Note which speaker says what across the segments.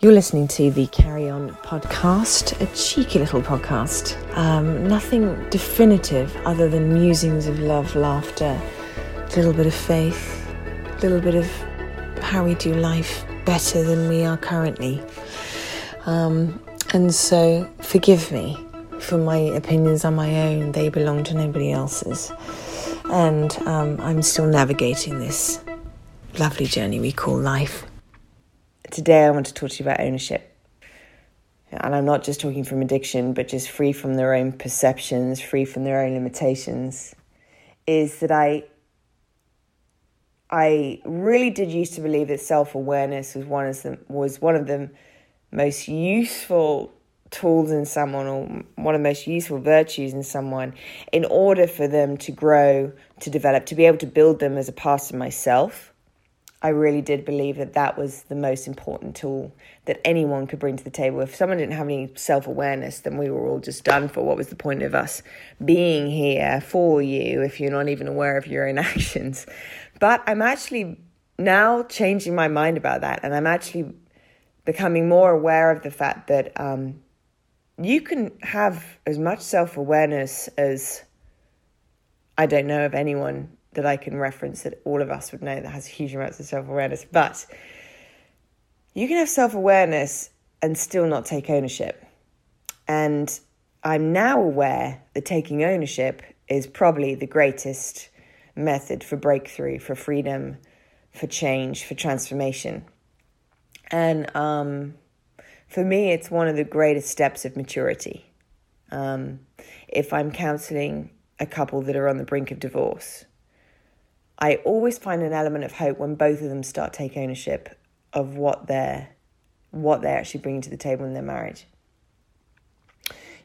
Speaker 1: You're listening to the Carrie On podcast, a cheeky little podcast. Um, nothing definitive other than musings of love, laughter, a little bit of faith, a little bit of how we do life better than we are currently. Um, and so, forgive me for my opinions on my own, they belong to nobody else's. And um, I'm still navigating this lovely journey we call life. Today, I want to talk to you about ownership. And I'm not just talking from addiction, but just free from their own perceptions, free from their own limitations. Is that I I really did used to believe that self awareness was one of the was one of the most useful tools in someone or one of the most useful virtues in someone in order for them to grow, to develop, to be able to build them as a part of myself. I really did believe that that was the most important tool that anyone could bring to the table. If someone didn't have any self awareness, then we were all just done for. What was the point of us being here for you if you're not even aware of your own actions? But I'm actually now changing my mind about that, and I'm actually becoming more aware of the fact that um, you can have as much self awareness as I don't know of anyone that I can reference that all of us would know that has huge amounts of self awareness. But you can have self awareness and still not take ownership. And I'm now aware that taking ownership is probably the greatest method for breakthrough, for freedom, for change, for transformation. And um, for me, it's one of the greatest steps of maturity. Um, if I'm counseling a couple that are on the brink of divorce, I always find an element of hope when both of them start take ownership of what they're what they're actually bringing to the table in their marriage.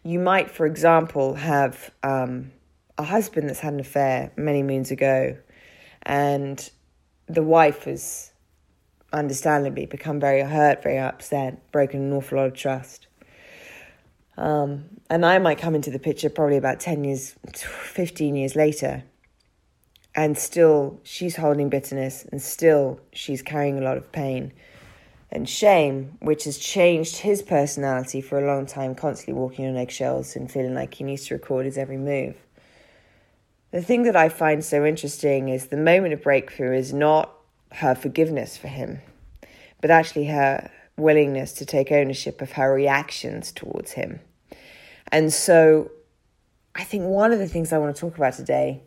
Speaker 1: You might, for example, have um, a husband that's had an affair many moons ago, and the wife has understandably become very hurt, very upset, broken an awful lot of trust. Um, and I might come into the picture probably about 10 years, 15 years later and still she's holding bitterness and still she's carrying a lot of pain and shame which has changed his personality for a long time constantly walking on eggshells and feeling like he needs to record his every move. The thing that i find so interesting is the moment of breakthrough is not her forgiveness for him but actually her willingness to take ownership of her reactions towards him. And so i think one of the things i want to talk about today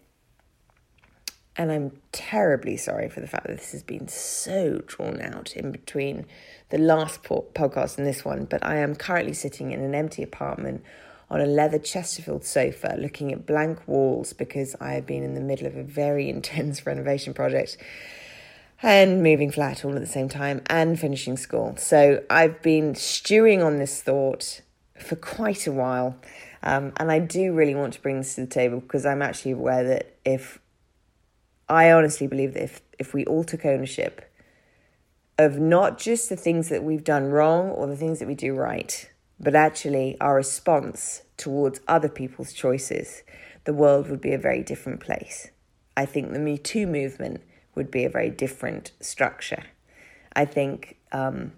Speaker 1: and I'm terribly sorry for the fact that this has been so drawn out in between the last podcast and this one. But I am currently sitting in an empty apartment on a leather Chesterfield sofa looking at blank walls because I have been in the middle of a very intense renovation project and moving flat all at the same time and finishing school. So I've been stewing on this thought for quite a while. Um, and I do really want to bring this to the table because I'm actually aware that if I honestly believe that if, if we all took ownership of not just the things that we've done wrong or the things that we do right, but actually our response towards other people's choices, the world would be a very different place. I think the Me Too movement would be a very different structure. I think um,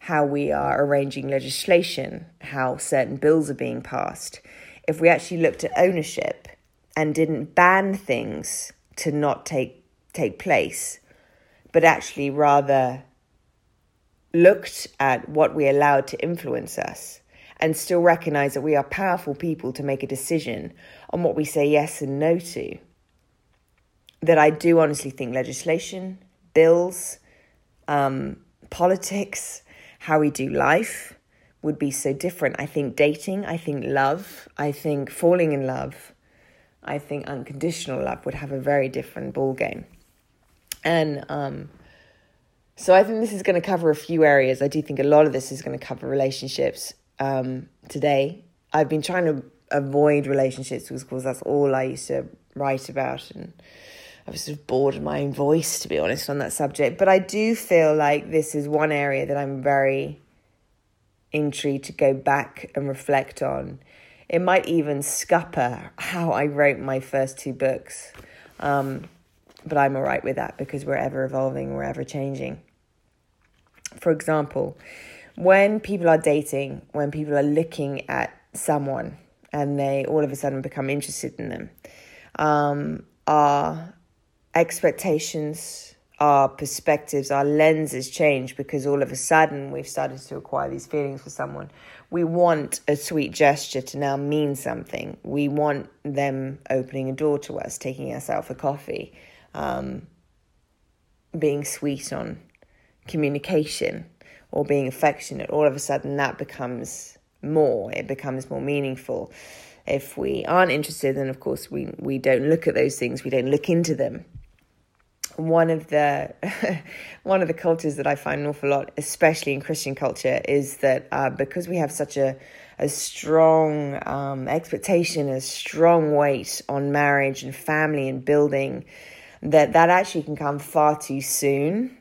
Speaker 1: how we are arranging legislation, how certain bills are being passed, if we actually looked at ownership and didn't ban things to not take take place, but actually rather looked at what we allowed to influence us and still recognize that we are powerful people to make a decision on what we say yes and no to. That I do honestly think legislation, bills, um, politics, how we do life would be so different. I think dating, I think love, I think falling in love, I think unconditional love would have a very different ball game. And um, so I think this is going to cover a few areas. I do think a lot of this is going to cover relationships um, today. I've been trying to avoid relationships because that's all I used to write about, and I was sort of bored of my own voice, to be honest, on that subject. But I do feel like this is one area that I'm very intrigued to go back and reflect on it might even scupper how I wrote my first two books. Um, but I'm all right with that because we're ever evolving, we're ever changing. For example, when people are dating, when people are looking at someone and they all of a sudden become interested in them, um, our expectations, our perspectives, our lenses change because all of a sudden we've started to acquire these feelings for someone. We want a sweet gesture to now mean something. We want them opening a door to us, taking us out for coffee, um, being sweet on communication or being affectionate, all of a sudden that becomes more, it becomes more meaningful. If we aren't interested, then of course we, we don't look at those things, we don't look into them. One of the one of the cultures that I find an awful lot, especially in Christian culture, is that uh, because we have such a a strong um, expectation, a strong weight on marriage and family and building, that that actually can come far too soon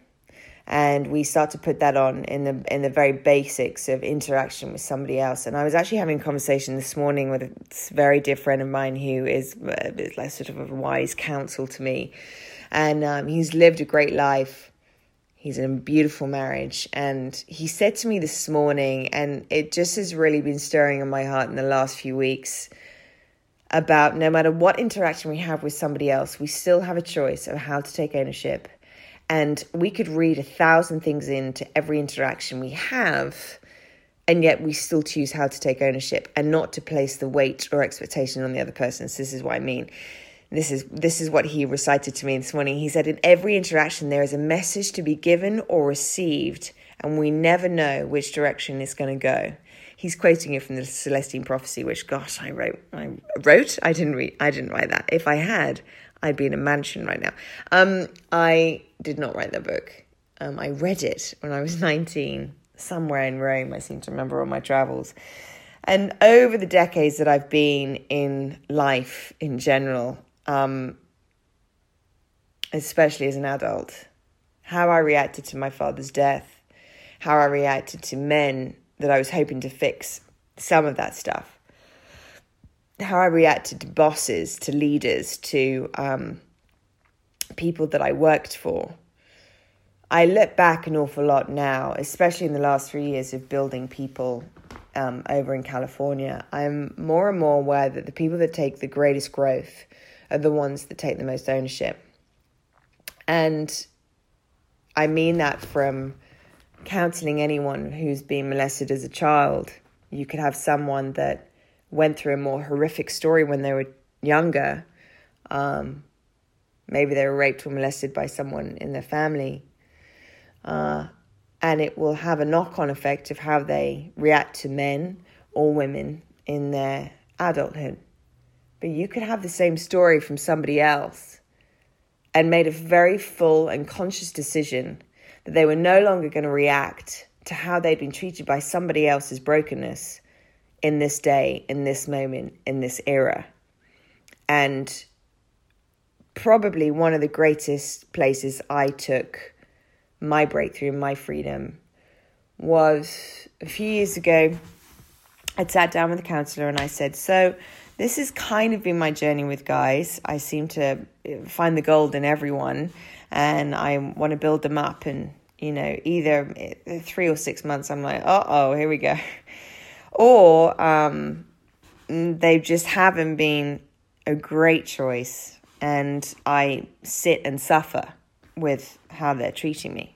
Speaker 1: and we start to put that on in the in the very basics of interaction with somebody else. And I was actually having a conversation this morning with a very dear friend of mine who is uh, like sort of a wise counsel to me, and um, he's lived a great life. He's in a beautiful marriage, and he said to me this morning, and it just has really been stirring in my heart in the last few weeks about no matter what interaction we have with somebody else, we still have a choice of how to take ownership and we could read a thousand things into every interaction we have, and yet we still choose how to take ownership and not to place the weight or expectation on the other person. So this is what I mean. This is this is what he recited to me this morning. He said, "In every interaction, there is a message to be given or received, and we never know which direction it's going to go." He's quoting it from the Celestine Prophecy, which, gosh, I wrote. I wrote. I didn't read. I didn't write that. If I had, I'd be in a mansion right now. Um, I did not write the book. Um, I read it when I was 19, somewhere in Rome, I seem to remember on my travels. And over the decades that I've been in life in general, um, especially as an adult, how I reacted to my father's death, how I reacted to men that I was hoping to fix some of that stuff, how I reacted to bosses, to leaders, to um, people that I worked for. I look back an awful lot now, especially in the last three years of building people um, over in California. I'm more and more aware that the people that take the greatest growth are the ones that take the most ownership. And I mean that from counseling anyone who's been molested as a child. You could have someone that went through a more horrific story when they were younger. Um, maybe they were raped or molested by someone in their family. Uh, and it will have a knock on effect of how they react to men or women in their adulthood. But you could have the same story from somebody else and made a very full and conscious decision that they were no longer going to react to how they'd been treated by somebody else's brokenness in this day, in this moment, in this era. And probably one of the greatest places I took my breakthrough, my freedom, was a few years ago. I'd sat down with a counselor and I said, So, this has kind of been my journey with guys. I seem to find the gold in everyone and I want to build them up. And, you know, either three or six months, I'm like, uh oh, here we go or um, they just haven't been a great choice, and I sit and suffer with how they're treating me.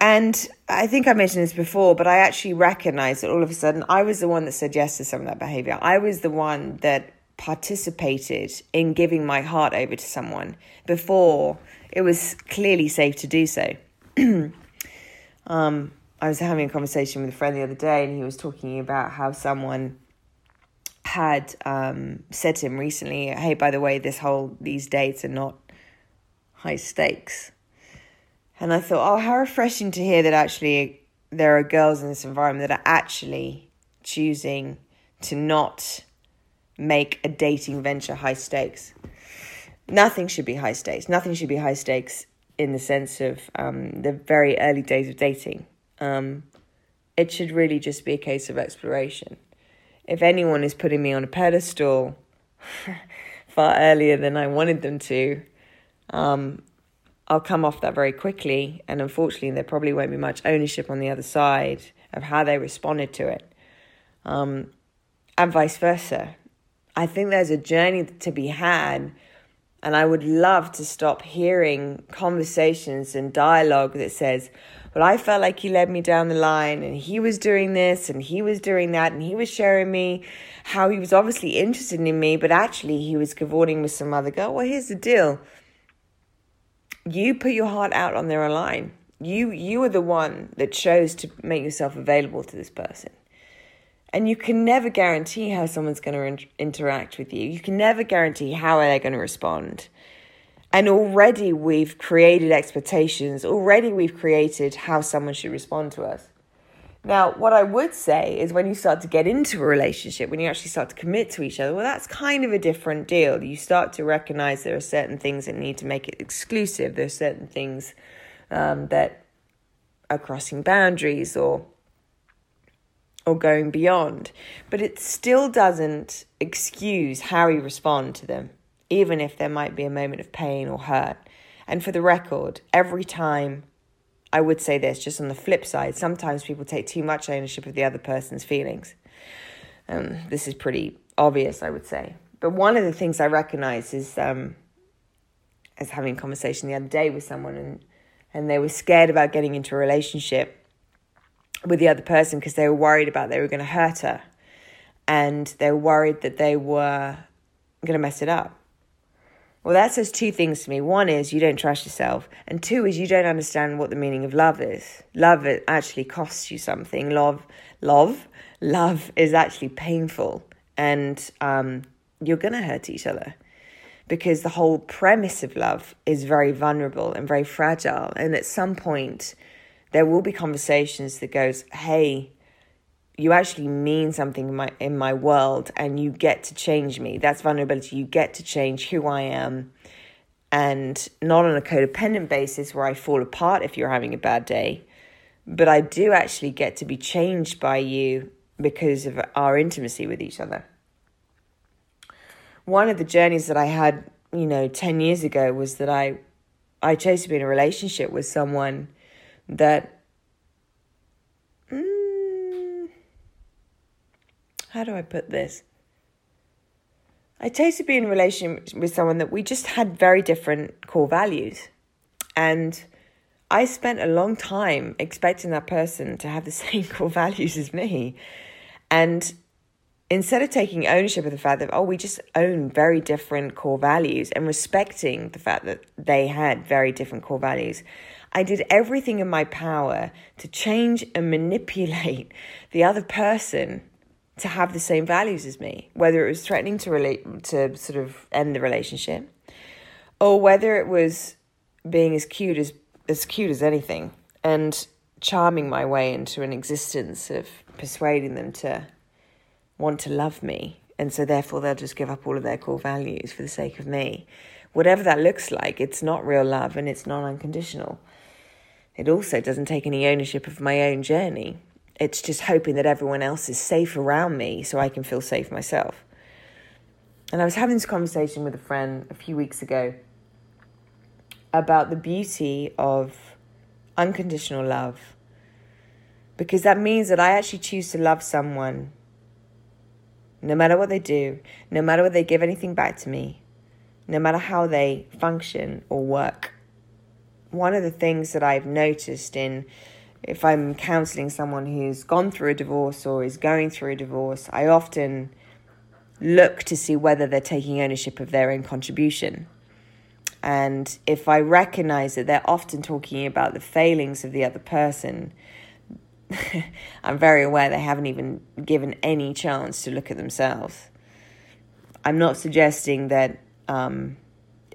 Speaker 1: And I think I mentioned this before, but I actually recognize that all of a sudden I was the one that said yes to some of that behavior. I was the one that participated in giving my heart over to someone before it was clearly safe to do so. um, I was having a conversation with a friend the other day, and he was talking about how someone had um, said to him recently, "Hey, by the way, this whole these dates are not high stakes." And I thought, oh, how refreshing to hear that actually there are girls in this environment that are actually choosing to not make a dating venture high stakes. Nothing should be high stakes. Nothing should be high stakes in the sense of um, the very early days of dating. Um, it should really just be a case of exploration. If anyone is putting me on a pedestal far earlier than I wanted them to, um, I'll come off that very quickly. And unfortunately, there probably won't be much ownership on the other side of how they responded to it. Um, and vice versa. I think there's a journey to be had. And I would love to stop hearing conversations and dialogue that says, well, I felt like he led me down the line and he was doing this and he was doing that and he was showing me how he was obviously interested in me, but actually he was cavorting with some other girl. Well, here's the deal. You put your heart out on their line. You you are the one that chose to make yourself available to this person. And you can never guarantee how someone's going to in- interact with you. You can never guarantee how they're going to respond. And already we've created expectations. Already we've created how someone should respond to us. Now, what I would say is when you start to get into a relationship, when you actually start to commit to each other, well, that's kind of a different deal. You start to recognize there are certain things that need to make it exclusive. There are certain things um, that are crossing boundaries or or going beyond. But it still doesn't excuse how you respond to them, even if there might be a moment of pain or hurt. And for the record, every time I would say this, just on the flip side, sometimes people take too much ownership of the other person's feelings. Um, this is pretty obvious, I would say. But one of the things I recognize is um, as having a conversation the other day with someone, and and they were scared about getting into a relationship with the other person because they were worried about they were going to hurt her, and they were worried that they were going to mess it up. Well, that says two things to me. One is you don't trust yourself, and two is you don't understand what the meaning of love is. Love actually costs you something. Love, love, love is actually painful, and um, you're gonna hurt each other because the whole premise of love is very vulnerable and very fragile. And at some point, there will be conversations that goes, "Hey, you actually mean something in my in my world and you get to change me. That's vulnerability. You get to change who i am. And not on a codependent basis where i fall apart if you're having a bad day but i do actually get to be changed by you because of our intimacy with each other. One of the journeys that i had you know 10 years ago was that i i chose to be in a relationship with someone that how do I put this? I chose to be in a relationship with someone that we just had very different core values. And I spent a long time expecting that person to have the same core values as me. And instead of taking ownership of the fact that, oh, we just own very different core values and respecting the fact that they had very different core values, I did everything in my power to change and manipulate the other person to have the same values as me, whether it was threatening to relate to sort of end the relationship, or whether it was being as cute as as cute as anything and charming my way into an existence of persuading them to want to love me, and so therefore they'll just give up all of their core values for the sake of me. Whatever that looks like, it's not real love and it's not unconditional. It also doesn't take any ownership of my own journey it's just hoping that everyone else is safe around me so I can feel safe myself. And I was having this conversation with a friend a few weeks ago about the beauty of unconditional love. Because that means that I actually choose to love someone no matter what they do, no matter what they give anything back to me, no matter how they function or work. One of the things that I've noticed in if I'm counseling someone who's gone through a divorce or is going through a divorce, I often look to see whether they're taking ownership of their own contribution. And if I recognize that they're often talking about the failings of the other person, I'm very aware they haven't even given any chance to look at themselves. I'm not suggesting that um,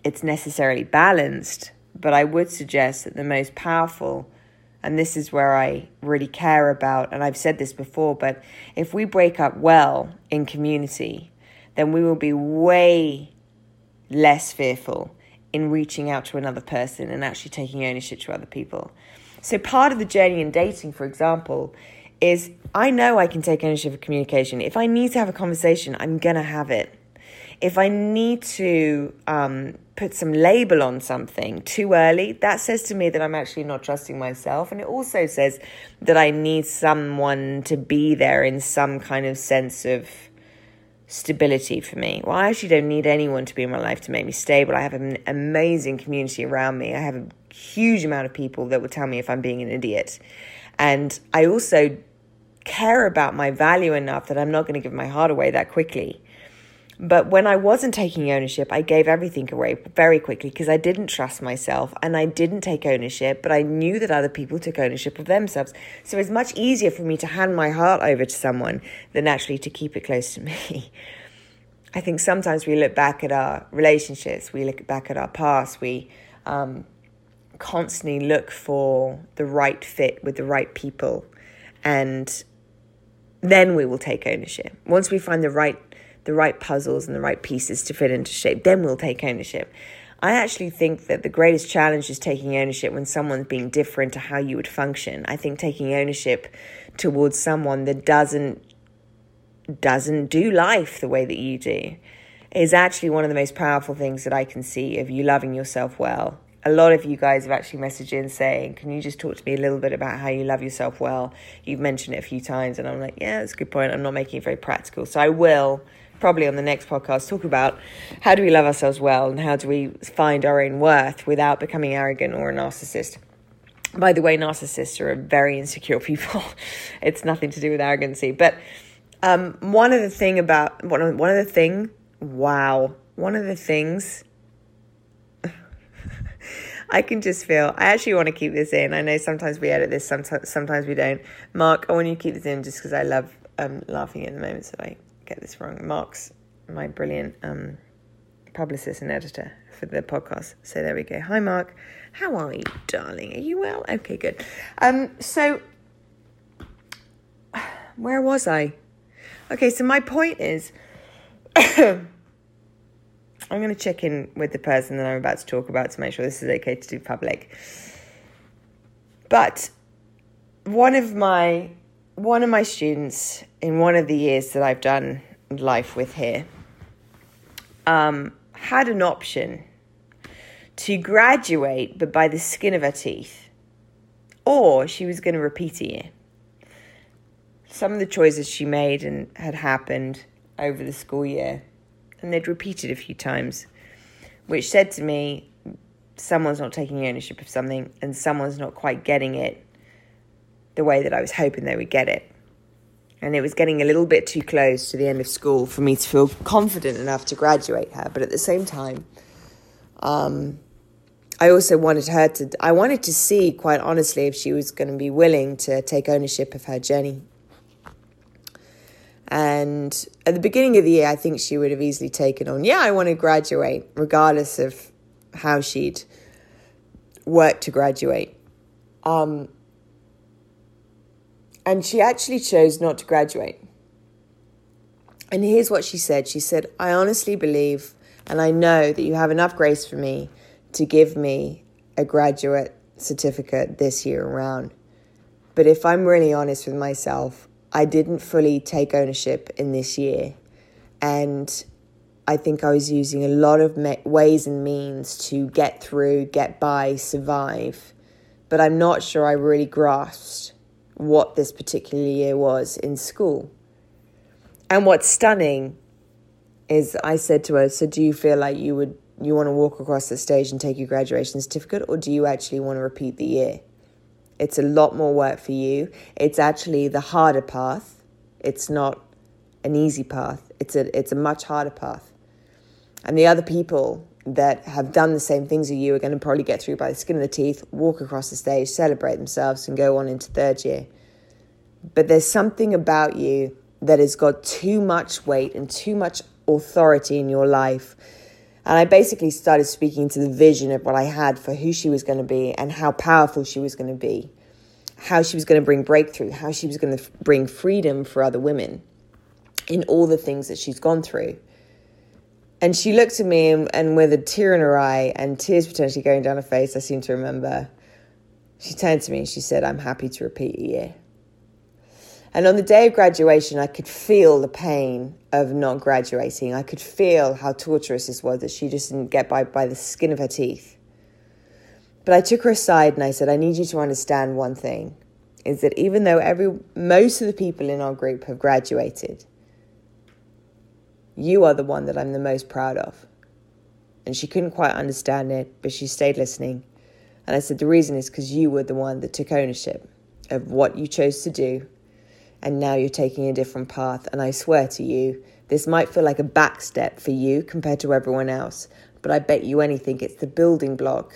Speaker 1: it's necessarily balanced, but I would suggest that the most powerful and this is where I really care about, and I've said this before, but if we break up well in community, then we will be way less fearful in reaching out to another person and actually taking ownership to other people. So, part of the journey in dating, for example, is I know I can take ownership of communication. If I need to have a conversation, I'm going to have it. If I need to um, put some label on something too early, that says to me that I'm actually not trusting myself. And it also says that I need someone to be there in some kind of sense of stability for me. Well, I actually don't need anyone to be in my life to make me stable. I have an amazing community around me. I have a huge amount of people that will tell me if I'm being an idiot. And I also care about my value enough that I'm not going to give my heart away that quickly. But when I wasn't taking ownership, I gave everything away very quickly because I didn't trust myself and I didn't take ownership, but I knew that other people took ownership of themselves. So it's much easier for me to hand my heart over to someone than actually to keep it close to me. I think sometimes we look back at our relationships, we look back at our past, we um, constantly look for the right fit with the right people, and then we will take ownership. Once we find the right the right puzzles and the right pieces to fit into shape, then we'll take ownership. I actually think that the greatest challenge is taking ownership when someone's being different to how you would function. I think taking ownership towards someone that doesn't doesn't do life the way that you do is actually one of the most powerful things that I can see of you loving yourself well a lot of you guys have actually messaged in saying, Can you just talk to me a little bit about how you love yourself well? You've mentioned it a few times, and I'm like, Yeah, that's a good point. I'm not making it very practical. So I will probably on the next podcast talk about how do we love ourselves well and how do we find our own worth without becoming arrogant or a narcissist. By the way, narcissists are very insecure people. it's nothing to do with arrogancy. But um, one of the thing about one of, one of the thing, wow, one of the things I can just feel. I actually want to keep this in. I know sometimes we edit this, sometimes sometimes we don't. Mark, I want you to keep this in just because I love um, laughing at the moment, so I get this wrong. Mark's my brilliant um, publicist and editor for the podcast. So there we go. Hi, Mark. How are you, darling? Are you well? Okay, good. Um, so where was I? Okay, so my point is. I'm going to check in with the person that I'm about to talk about to make sure this is okay to do public. But one of my one of my students in one of the years that I've done life with here um, had an option to graduate, but by the skin of her teeth, or she was going to repeat a year. Some of the choices she made and had happened over the school year and they'd repeated a few times, which said to me, someone's not taking ownership of something and someone's not quite getting it the way that I was hoping they would get it. And it was getting a little bit too close to the end of school for me to feel confident enough to graduate her. But at the same time, um, I also wanted her to, I wanted to see, quite honestly, if she was going to be willing to take ownership of her journey and at the beginning of the year, I think she would have easily taken on, yeah, I want to graduate, regardless of how she'd worked to graduate. Um, and she actually chose not to graduate. And here's what she said She said, I honestly believe and I know that you have enough grace for me to give me a graduate certificate this year around. But if I'm really honest with myself, I didn't fully take ownership in this year. And I think I was using a lot of me- ways and means to get through, get by, survive. But I'm not sure I really grasped what this particular year was in school. And what's stunning is I said to her, So do you feel like you would you want to walk across the stage and take your graduation certificate, or do you actually want to repeat the year? It's a lot more work for you. It's actually the harder path. It's not an easy path. It's a it's a much harder path. And the other people that have done the same things as you are going to probably get through by the skin of the teeth, walk across the stage, celebrate themselves, and go on into third year. But there's something about you that has got too much weight and too much authority in your life and I basically started speaking to the vision of what I had for who she was going to be and how powerful she was going to be, how she was going to bring breakthrough, how she was going to bring freedom for other women in all the things that she's gone through. And she looked at me and, and with a tear in her eye and tears potentially going down her face, I seem to remember, she turned to me and she said, I'm happy to repeat a year. And on the day of graduation, I could feel the pain of not graduating. I could feel how torturous this was that she just didn't get by by the skin of her teeth. But I took her aside and I said, I need you to understand one thing is that even though every most of the people in our group have graduated, you are the one that I'm the most proud of. And she couldn't quite understand it, but she stayed listening. And I said, The reason is because you were the one that took ownership of what you chose to do and now you're taking a different path. And I swear to you, this might feel like a backstep for you compared to everyone else, but I bet you anything it's the building block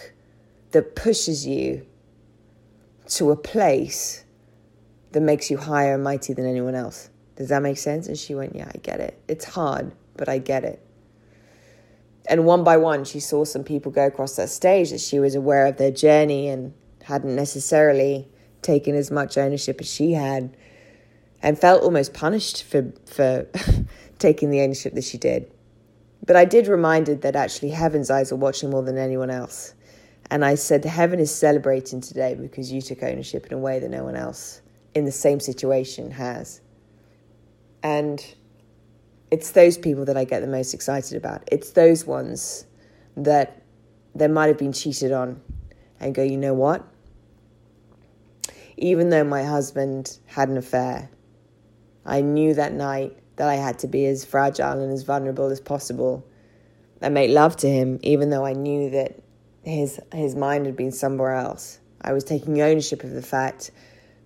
Speaker 1: that pushes you to a place that makes you higher and mighty than anyone else. Does that make sense? And she went, Yeah, I get it. It's hard, but I get it. And one by one, she saw some people go across that stage that she was aware of their journey and hadn't necessarily taken as much ownership as she had and felt almost punished for for taking the ownership that she did. But I did reminded that actually heaven's eyes are watching more than anyone else. And I said heaven is celebrating today because you took ownership in a way that no one else in the same situation has. And it's those people that I get the most excited about. It's those ones that they might have been cheated on and go, you know what? Even though my husband had an affair, I knew that night that I had to be as fragile and as vulnerable as possible and make love to him, even though I knew that his his mind had been somewhere else. I was taking ownership of the fact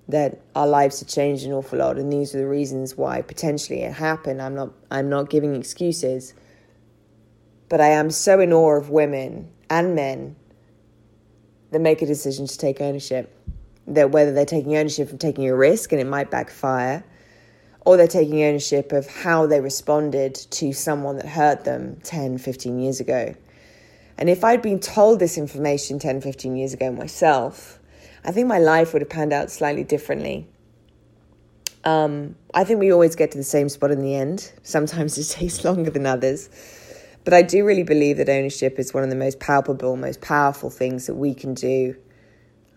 Speaker 1: that our lives had changed an awful lot, and these are the reasons why potentially it happened. I'm not I'm not giving excuses, but I am so in awe of women and men that make a decision to take ownership. That whether they're taking ownership of taking a risk and it might backfire, or they're taking ownership of how they responded to someone that hurt them 10, 15 years ago. And if I'd been told this information 10, 15 years ago myself, I think my life would have panned out slightly differently. Um, I think we always get to the same spot in the end. Sometimes it takes longer than others. But I do really believe that ownership is one of the most palpable, most powerful things that we can do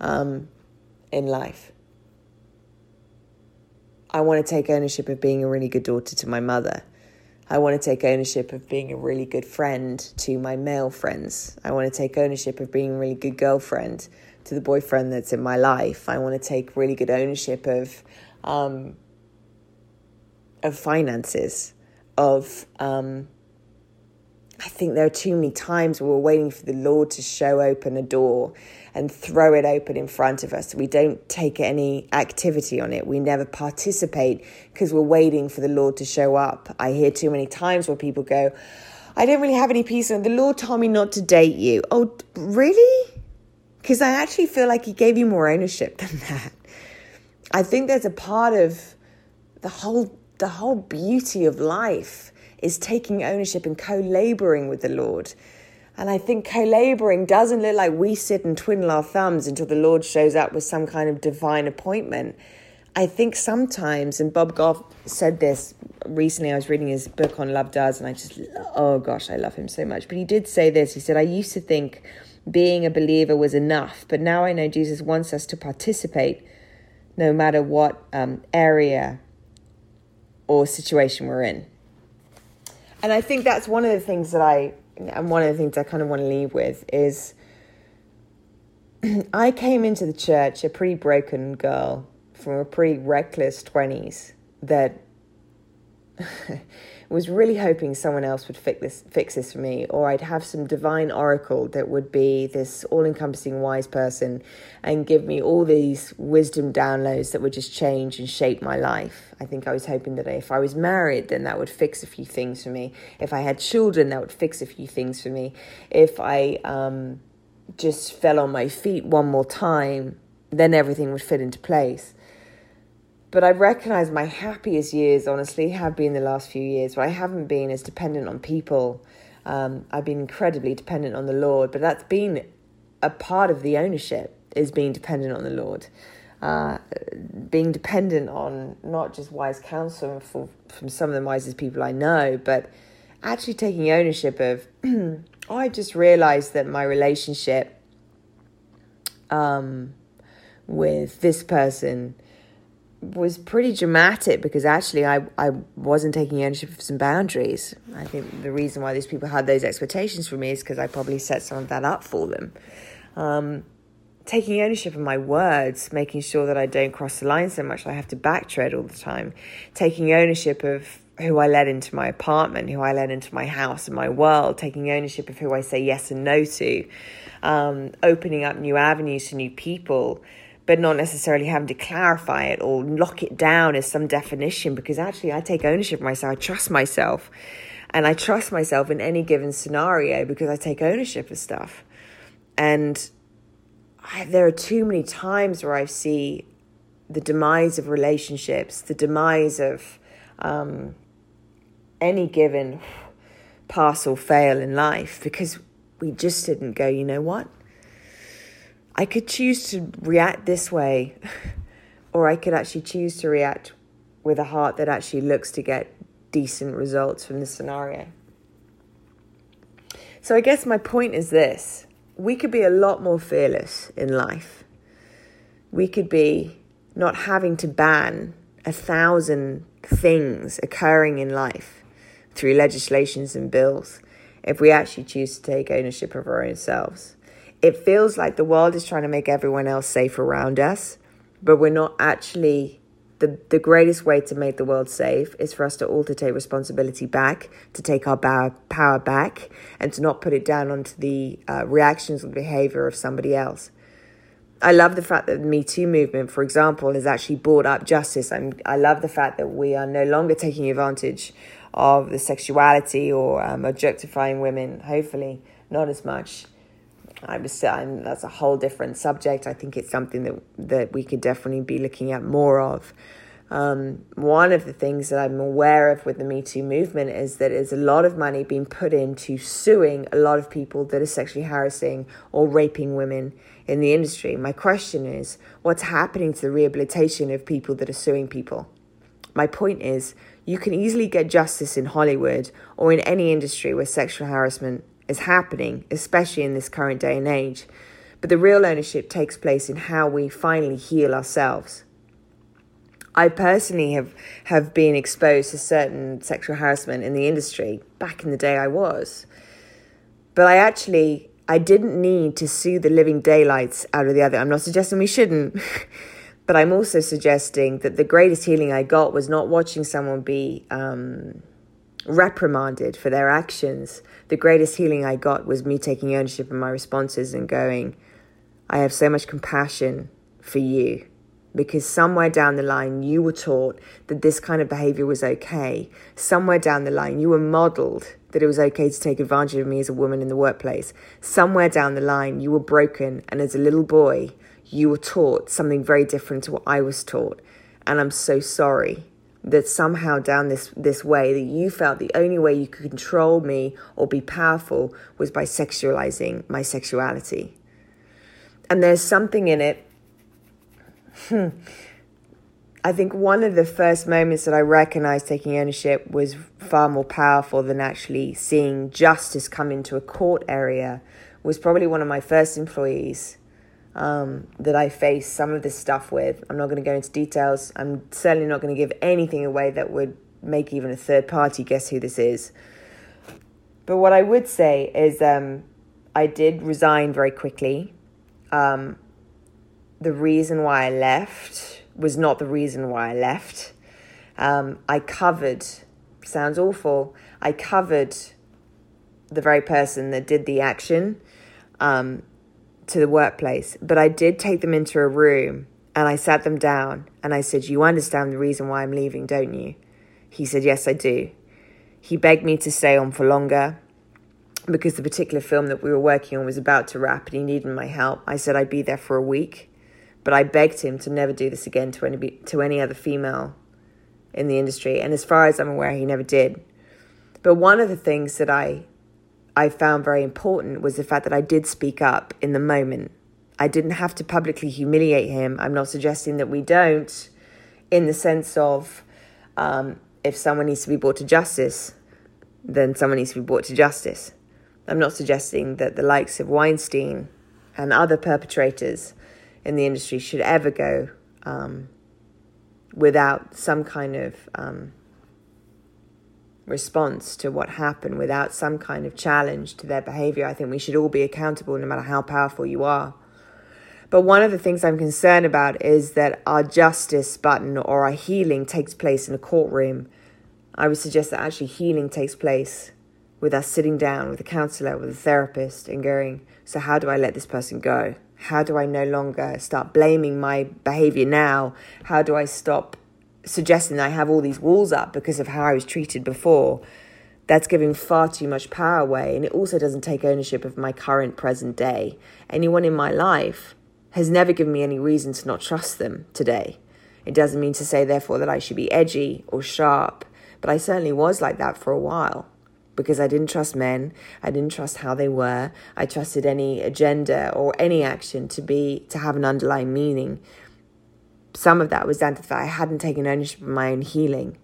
Speaker 1: um, in life. I want to take ownership of being a really good daughter to my mother. I want to take ownership of being a really good friend to my male friends. I want to take ownership of being a really good girlfriend to the boyfriend that's in my life. I want to take really good ownership of um, of finances. Of um, I think there are too many times where we're waiting for the Lord to show open a door and throw it open in front of us. We don't take any activity on it. We never participate because we're waiting for the Lord to show up. I hear too many times where people go, I don't really have any peace. And the Lord told me not to date you. Oh, really? Because I actually feel like He gave you more ownership than that. I think there's a part of the whole the whole beauty of life is taking ownership and co-laboring with the Lord. And I think co laboring doesn't look like we sit and twiddle our thumbs until the Lord shows up with some kind of divine appointment. I think sometimes, and Bob Goff said this recently, I was reading his book on Love Does, and I just, oh gosh, I love him so much. But he did say this he said, I used to think being a believer was enough, but now I know Jesus wants us to participate no matter what um, area or situation we're in. And I think that's one of the things that I and one of the things I kind of want to leave with is I came into the church a pretty broken girl from a pretty reckless 20s that was really hoping someone else would fix this, fix this for me, or I'd have some divine oracle that would be this all encompassing wise person and give me all these wisdom downloads that would just change and shape my life. I think I was hoping that if I was married, then that would fix a few things for me. If I had children, that would fix a few things for me. If I um, just fell on my feet one more time, then everything would fit into place. But I recognize my happiest years, honestly, have been the last few years where I haven't been as dependent on people. Um, I've been incredibly dependent on the Lord, but that's been a part of the ownership is being dependent on the Lord. Uh, being dependent on not just wise counsel from, from some of the wisest people I know, but actually taking ownership of, I just realized that my relationship um, with this person was pretty dramatic because actually I, I wasn't taking ownership of some boundaries. I think the reason why these people had those expectations for me is because I probably set some of that up for them. Um, taking ownership of my words, making sure that I don't cross the line so much I have to backtread all the time, taking ownership of who I let into my apartment, who I let into my house and my world, taking ownership of who I say yes and no to, um, opening up new avenues to new people but not necessarily having to clarify it or lock it down as some definition because actually I take ownership of myself. I trust myself. And I trust myself in any given scenario because I take ownership of stuff. And I, there are too many times where I see the demise of relationships, the demise of um, any given pass or fail in life because we just didn't go, you know what? I could choose to react this way, or I could actually choose to react with a heart that actually looks to get decent results from the scenario. So I guess my point is this we could be a lot more fearless in life. We could be not having to ban a thousand things occurring in life through legislations and bills if we actually choose to take ownership of our own selves. It feels like the world is trying to make everyone else safe around us, but we're not actually. The, the greatest way to make the world safe is for us to all to take responsibility back, to take our power power back, and to not put it down onto the uh, reactions or behavior of somebody else. I love the fact that the Me Too movement, for example, has actually brought up justice. I'm, I love the fact that we are no longer taking advantage of the sexuality or um, objectifying women, hopefully, not as much. I was saying that's a whole different subject. I think it's something that that we could definitely be looking at more of. Um, one of the things that I'm aware of with the Me Too movement is that there's a lot of money being put into suing a lot of people that are sexually harassing or raping women in the industry. My question is, what's happening to the rehabilitation of people that are suing people? My point is, you can easily get justice in Hollywood or in any industry where sexual harassment is happening, especially in this current day and age. But the real ownership takes place in how we finally heal ourselves. I personally have, have been exposed to certain sexual harassment in the industry. Back in the day, I was. But I actually, I didn't need to sue the living daylights out of the other. I'm not suggesting we shouldn't. but I'm also suggesting that the greatest healing I got was not watching someone be um, reprimanded for their actions, the greatest healing I got was me taking ownership of my responses and going, I have so much compassion for you. Because somewhere down the line, you were taught that this kind of behavior was okay. Somewhere down the line, you were modeled that it was okay to take advantage of me as a woman in the workplace. Somewhere down the line, you were broken. And as a little boy, you were taught something very different to what I was taught. And I'm so sorry that somehow down this this way that you felt the only way you could control me or be powerful was by sexualizing my sexuality. And there's something in it. Hmm, I think one of the first moments that I recognized taking ownership was far more powerful than actually seeing justice come into a court area was probably one of my first employees um, that I face some of this stuff with. I'm not going to go into details. I'm certainly not going to give anything away that would make even a third party guess who this is. But what I would say is um, I did resign very quickly. Um, the reason why I left was not the reason why I left. Um, I covered, sounds awful, I covered the very person that did the action. Um, to the workplace, but I did take them into a room and I sat them down and I said, You understand the reason why I'm leaving, don't you? He said, Yes, I do. He begged me to stay on for longer because the particular film that we were working on was about to wrap and he needed my help. I said I'd be there for a week, but I begged him to never do this again to any, to any other female in the industry. And as far as I'm aware, he never did. But one of the things that I I found very important was the fact that I did speak up in the moment. I didn't have to publicly humiliate him. I'm not suggesting that we don't, in the sense of um, if someone needs to be brought to justice, then someone needs to be brought to justice. I'm not suggesting that the likes of Weinstein and other perpetrators in the industry should ever go um, without some kind of um, response to what happened, without some kind of challenge to their behavior. I think we should all be accountable no matter how powerful you are. But one of the things I'm concerned about is that our justice button or our healing takes place in a courtroom. I would suggest that actually healing takes place with us sitting down with a counselor, with a therapist, and going, So, how do I let this person go? How do I no longer start blaming my behavior now? How do I stop suggesting I have all these walls up because of how I was treated before? That's giving far too much power away. And it also doesn't take ownership of my current present day. Anyone in my life has never given me any reason to not trust them today. It doesn't mean to say, therefore, that I should be edgy or sharp, but I certainly was like that for a while because I didn't trust men. I didn't trust how they were. I trusted any agenda or any action to be to have an underlying meaning. Some of that was down to the fact I hadn't taken ownership of my own healing.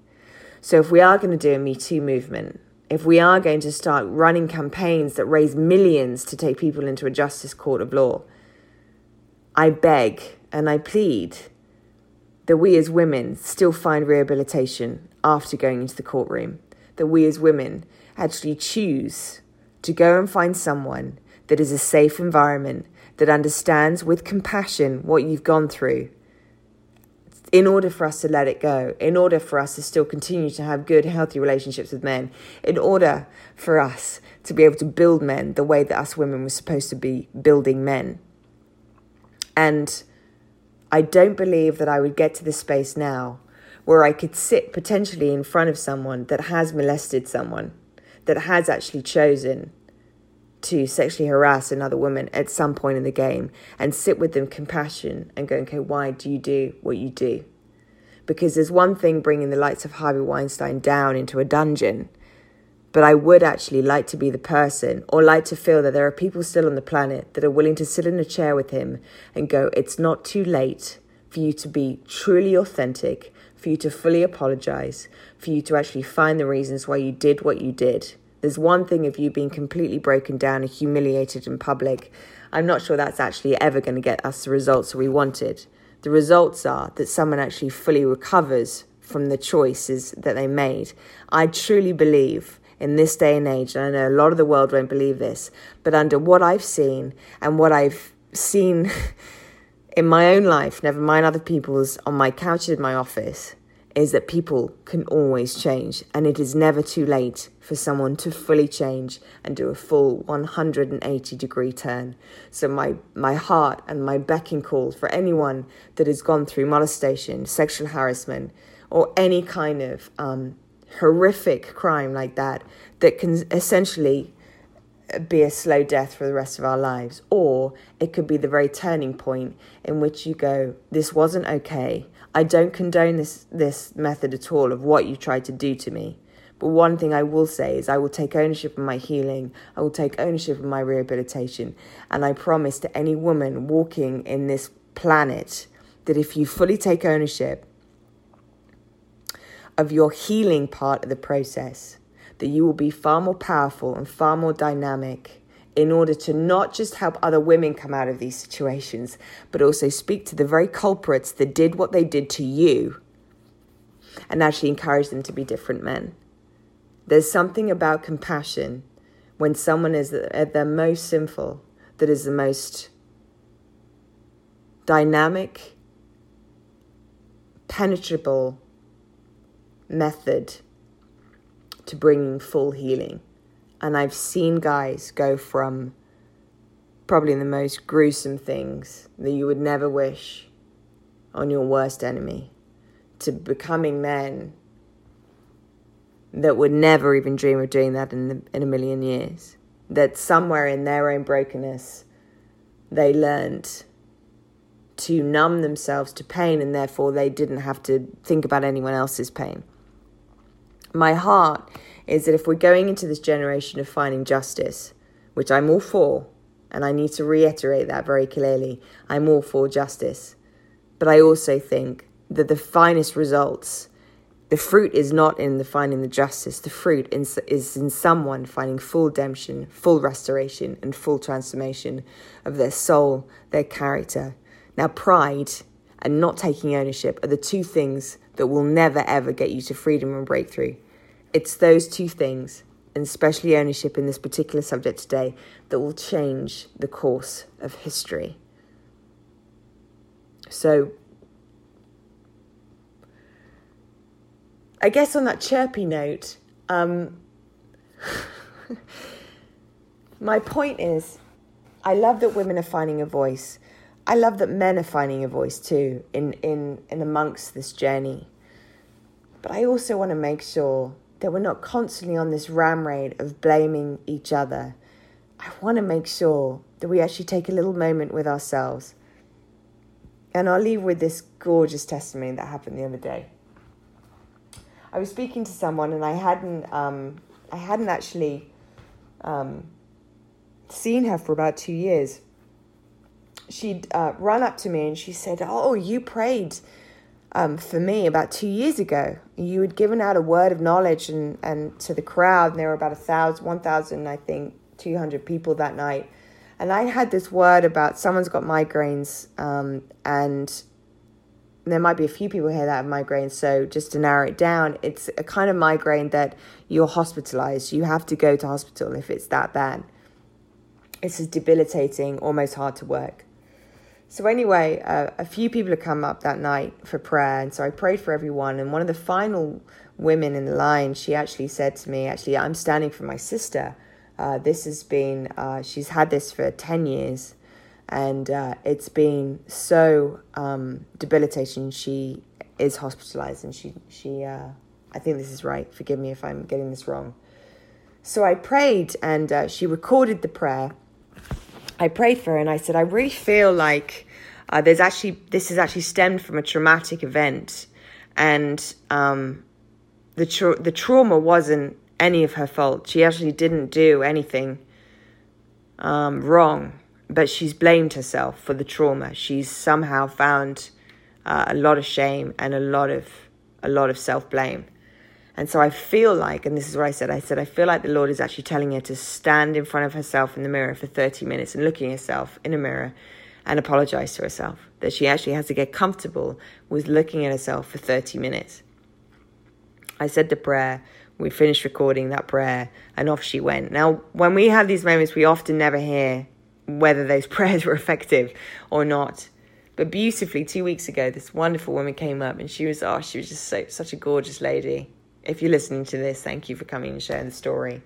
Speaker 1: So if we are going to do a Me Too movement, if we are going to start running campaigns that raise millions to take people into a justice court of law, I beg and I plead that we as women still find rehabilitation after going into the courtroom, that we as women actually choose to go and find someone that is a safe environment, that understands with compassion what you've gone through, in order for us to let it go, in order for us to still continue to have good, healthy relationships with men, in order for us to be able to build men the way that us women were supposed to be building men. And I don't believe that I would get to this space now where I could sit potentially in front of someone that has molested someone that has actually chosen to sexually harass another woman at some point in the game and sit with them compassion and go, okay, why do you do what you do? Because there's one thing bringing the likes of Harvey Weinstein down into a dungeon, but I would actually like to be the person or like to feel that there are people still on the planet that are willing to sit in a chair with him and go, it's not too late for you to be truly authentic, for you to fully apologize, for you to actually find the reasons why you did what you did. There's one thing of you being completely broken down and humiliated in public. I'm not sure that's actually ever going to get us the results we wanted. The results are that someone actually fully recovers from the choices that they made. I truly believe in this day and age, and I know a lot of the world won't believe this, but under what I've seen and what I've seen in my own life, never mind other people's, on my couch in my office, is that people can always change and it is never too late for someone to fully change and do a full 180 degree turn. So my my heart and my becking call for anyone that has gone through molestation, sexual harassment, or any kind of um, horrific crime like that that can essentially be a slow death for the rest of our lives, or it could be the very turning point in which you go, This wasn't okay. I don't condone this, this method at all of what you tried to do to me. But one thing I will say is I will take ownership of my healing. I will take ownership of my rehabilitation. And I promise to any woman walking in this planet that if you fully take ownership of your healing part of the process, that you will be far more powerful and far more dynamic in order to not just help other women come out of these situations, but also speak to the very culprits that did what they did to you and actually encourage them to be different men. There's something about compassion when someone is at their most sinful that is the most dynamic, penetrable method to bringing full healing. And I've seen guys go from probably the most gruesome things that you would never wish on your worst enemy to becoming men that would never even dream of doing that in, the, in a million years. That somewhere in their own brokenness, they learned to numb themselves to pain and therefore they didn't have to think about anyone else's pain my heart is that if we're going into this generation of finding justice, which I'm all for, and I need to reiterate that very clearly, I'm all for justice. But I also think that the finest results, the fruit is not in the finding the justice, the fruit is in someone finding full redemption, full restoration, and full transformation of their soul, their character. Now, pride and not taking ownership are the two things that will never ever get you to freedom and breakthrough. It's those two things, and especially ownership in this particular subject today, that will change the course of history. So, I guess on that chirpy note, um, my point is I love that women are finding a voice. I love that men are finding a voice too in, in, in amongst this journey. But I also want to make sure that we're not constantly on this ram raid of blaming each other. I want to make sure that we actually take a little moment with ourselves. And I'll leave with this gorgeous testimony that happened the other day. I was speaking to someone and I hadn't um, I hadn't actually um, seen her for about two years. She'd uh, run up to me and she said, "Oh, you prayed um, for me about two years ago. You had given out a word of knowledge and, and to the crowd, and there were about a thousand, one thousand, I think, two hundred people that night. And I had this word about someone's got migraines, um, and there might be a few people here that have migraines. So just to narrow it down, it's a kind of migraine that you're hospitalized. You have to go to hospital if it's that bad. It's debilitating, almost hard to work. So anyway, uh, a few people had come up that night for prayer, and so I prayed for everyone. And one of the final women in the line, she actually said to me, "Actually, I'm standing for my sister. Uh, this has been, uh, she's had this for ten years." And uh, it's been so um, debilitating. She is hospitalized, and she she uh, I think this is right. Forgive me if I'm getting this wrong. So I prayed, and uh, she recorded the prayer. I prayed for her, and I said, I really feel like uh, there's actually this is actually stemmed from a traumatic event, and um, the tra- the trauma wasn't any of her fault. She actually didn't do anything um, wrong but she's blamed herself for the trauma. She's somehow found uh, a lot of shame and a lot of a lot of self blame. And so I feel like, and this is what I said, I said, I feel like the Lord is actually telling her to stand in front of herself in the mirror for 30 minutes and looking at herself in a mirror and apologize to herself. That she actually has to get comfortable with looking at herself for 30 minutes. I said the prayer, we finished recording that prayer, and off she went. Now, when we have these moments, we often never hear whether those prayers were effective or not. But beautifully, two weeks ago, this wonderful woman came up and she was, oh, she was just so, such a gorgeous lady. If you're listening to this, thank you for coming and sharing the story.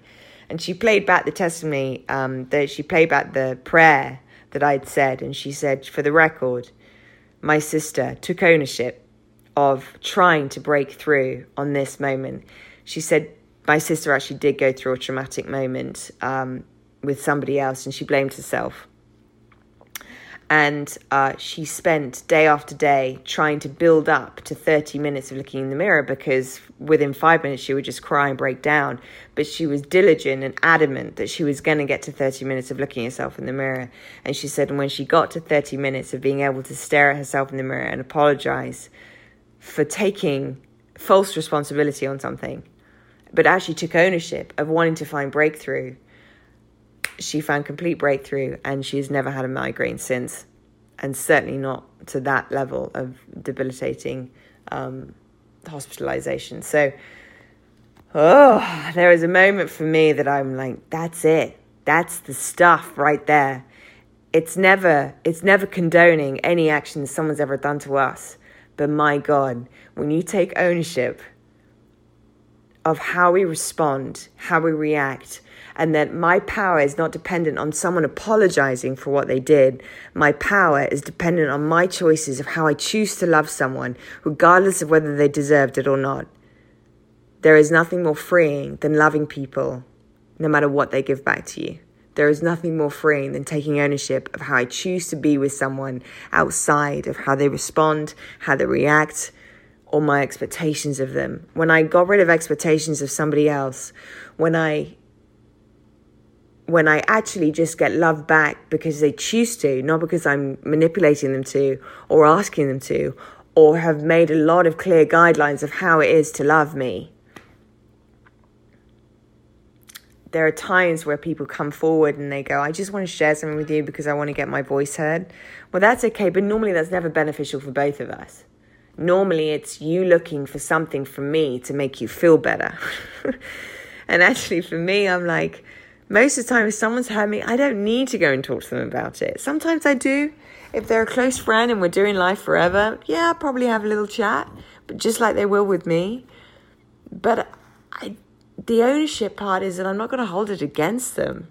Speaker 1: And she played back the testimony, um, that she played back the prayer that I'd said. And she said, for the record, my sister took ownership of trying to break through on this moment. She said, my sister actually did go through a traumatic moment. Um, with somebody else and she blamed herself. And uh, she spent day after day trying to build up to 30 minutes of looking in the mirror because within five minutes she would just cry and break down. But she was diligent and adamant that she was going to get to 30 minutes of looking herself in the mirror. And she said, when she got to 30 minutes of being able to stare at herself in the mirror and apologize for taking false responsibility on something, but actually took ownership of wanting to find breakthrough she found complete breakthrough and she's never had a migraine since, and certainly not to that level of debilitating um, hospitalization. So, oh, there was a moment for me that I'm like, that's it. That's the stuff right there. It's never, it's never condoning any action someone's ever done to us. But my God, when you take ownership of how we respond, how we react, and that my power is not dependent on someone apologizing for what they did. My power is dependent on my choices of how I choose to love someone, regardless of whether they deserved it or not. There is nothing more freeing than loving people, no matter what they give back to you. There is nothing more freeing than taking ownership of how I choose to be with someone outside of how they respond, how they react, or my expectations of them. When I got rid of expectations of somebody else, when I when I actually just get love back because they choose to, not because I'm manipulating them to or asking them to, or have made a lot of clear guidelines of how it is to love me. there are times where people come forward and they go, I just want to share something with you because I want to get my voice heard. Well, that's okay, but normally that's never beneficial for both of us. Normally it's you looking for something from me to make you feel better. and actually, for me, I'm like, most of the time, if someone's hurt me, I don't need to go and talk to them about it. Sometimes I do. If they're a close friend and we're doing life forever, yeah, I'll probably have a little chat, but just like they will with me. But I, the ownership part is that I'm not going to hold it against them.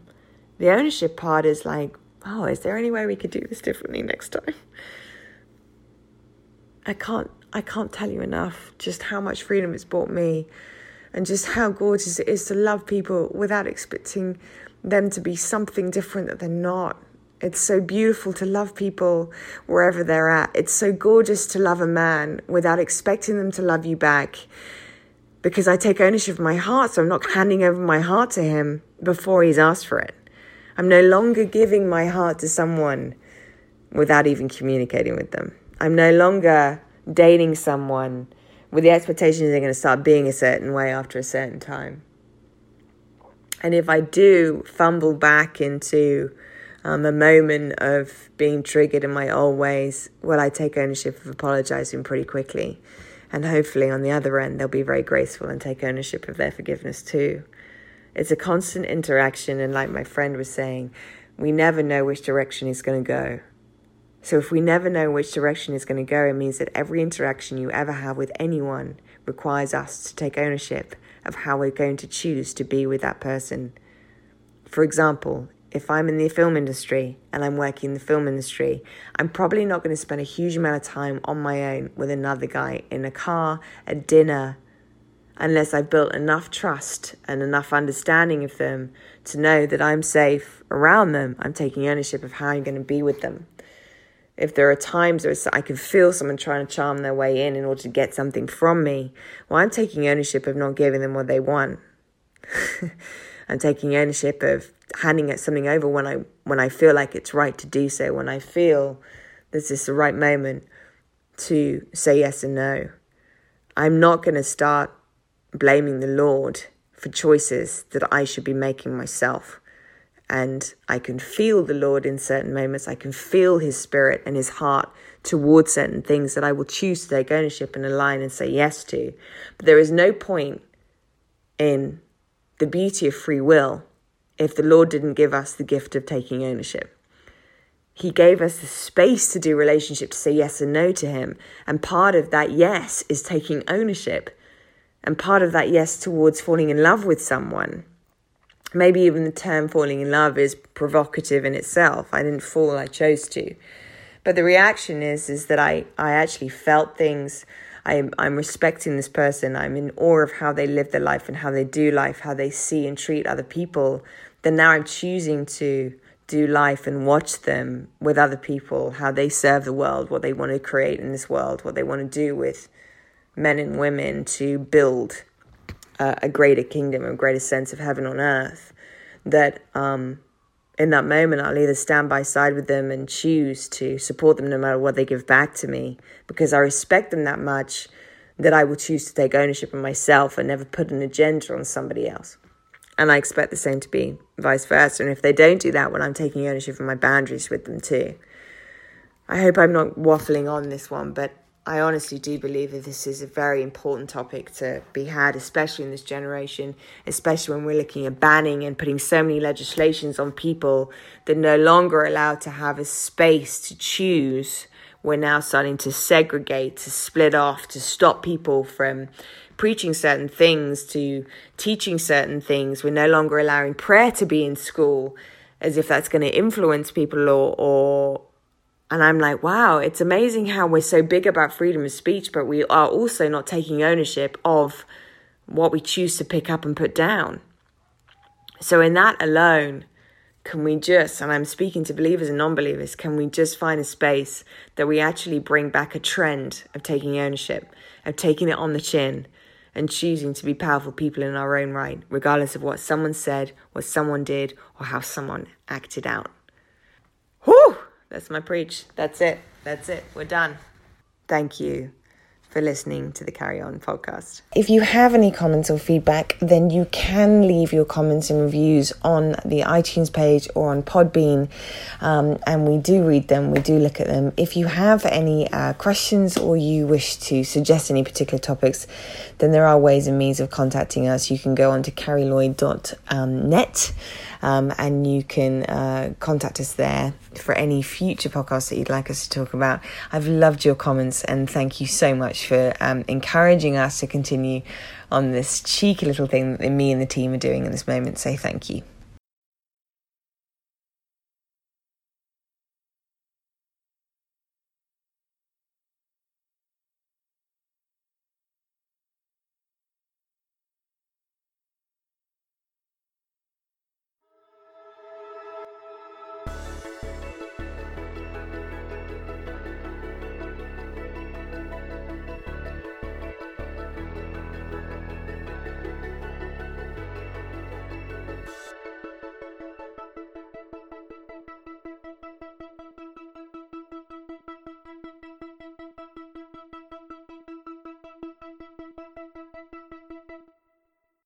Speaker 1: The ownership part is like, oh, is there any way we could do this differently next time? I can't I can't tell you enough just how much freedom it's brought me and just how gorgeous it is to love people without expecting them to be something different that they're not. It's so beautiful to love people wherever they're at. It's so gorgeous to love a man without expecting them to love you back because I take ownership of my heart, so I'm not handing over my heart to him before he's asked for it. I'm no longer giving my heart to someone without even communicating with them. I'm no longer dating someone with the expectation they're going to start being a certain way after a certain time. And if I do fumble back into um, a moment of being triggered in my old ways, well, I take ownership of apologizing pretty quickly and hopefully, on the other end, they'll be very graceful and take ownership of their forgiveness too. It's a constant interaction, and like my friend was saying, we never know which direction it's going to go. So, if we never know which direction is going to go, it means that every interaction you ever have with anyone requires us to take ownership of how we're going to choose to be with that person. For example, if I'm in the film industry and I'm working in the film industry, I'm probably not going to spend a huge amount of time on my own with another guy in a car, at dinner, unless I've built enough trust and enough understanding of them to know that I'm safe around them. I'm taking ownership of how I'm going to be with them. If there are times where I can feel someone trying to charm their way in in order to get something from me, well, I'm taking ownership of not giving them what they want. I'm taking ownership of handing it something over when I when I feel like it's right to do so, when I feel this is the right moment to say yes and no. I'm not going to start blaming the Lord for choices that I should be making myself. And I can feel the Lord in certain moments. I can feel His spirit and His heart towards certain things that I will choose to take ownership and align and say yes to. But there is no point in the beauty of free will if the Lord didn't give us the gift of taking ownership. He gave us the space to do relationship, to say yes and no to Him. And part of that yes is taking ownership. And part of that yes towards falling in love with someone. Maybe even the term falling in love is provocative in itself. I didn't fall, I chose to. But the reaction is is that I, I actually felt things I'm, I'm respecting this person. I'm in awe of how they live their life and how they do life, how they see and treat other people. Then now I'm choosing to do life and watch them with other people, how they serve the world, what they want to create in this world, what they want to do with men and women to build uh, a greater kingdom, a greater sense of heaven on earth. That um, in that moment, I'll either stand by side with them and choose to support them no matter what they give back to me because I respect them that much that I will choose to take ownership of myself and never put an agenda on somebody else. And I expect the same to be vice versa. And if they don't do that, when well, I'm taking ownership of my boundaries with them too. I hope I'm not waffling on this one, but I honestly do believe that this is a very important topic to be had, especially in this generation, especially when we're looking at banning and putting so many legislations on people that no longer allowed to have a space to choose. We're now starting to segregate, to split off, to stop people from preaching certain things, to teaching certain things. We're no longer allowing prayer to be in school as if that's going to influence people or, or and I'm like, wow, it's amazing how we're so big about freedom of speech, but we are also not taking ownership of what we choose to pick up and put down. So, in that alone, can we just, and I'm speaking to believers and non believers, can we just find a space that we actually bring back a trend of taking ownership, of taking it on the chin, and choosing to be powerful people in our own right, regardless of what someone said, what someone did, or how someone acted out? That's my preach. That's it. That's it. We're done. Thank you for listening to the Carrie On podcast. If you have any comments or feedback, then you can leave your comments and reviews on the iTunes page or on Podbean, um, and we do read them, we do look at them. If you have any uh, questions or you wish to suggest any particular topics, then there are ways and means of contacting us. You can go on to carrielloyd.net um, and you can uh, contact us there for any future podcasts that you'd like us to talk about. I've loved your comments and thank you so much for um, encouraging us to continue on this cheeky little thing that me and the team are doing at this moment. So thank you.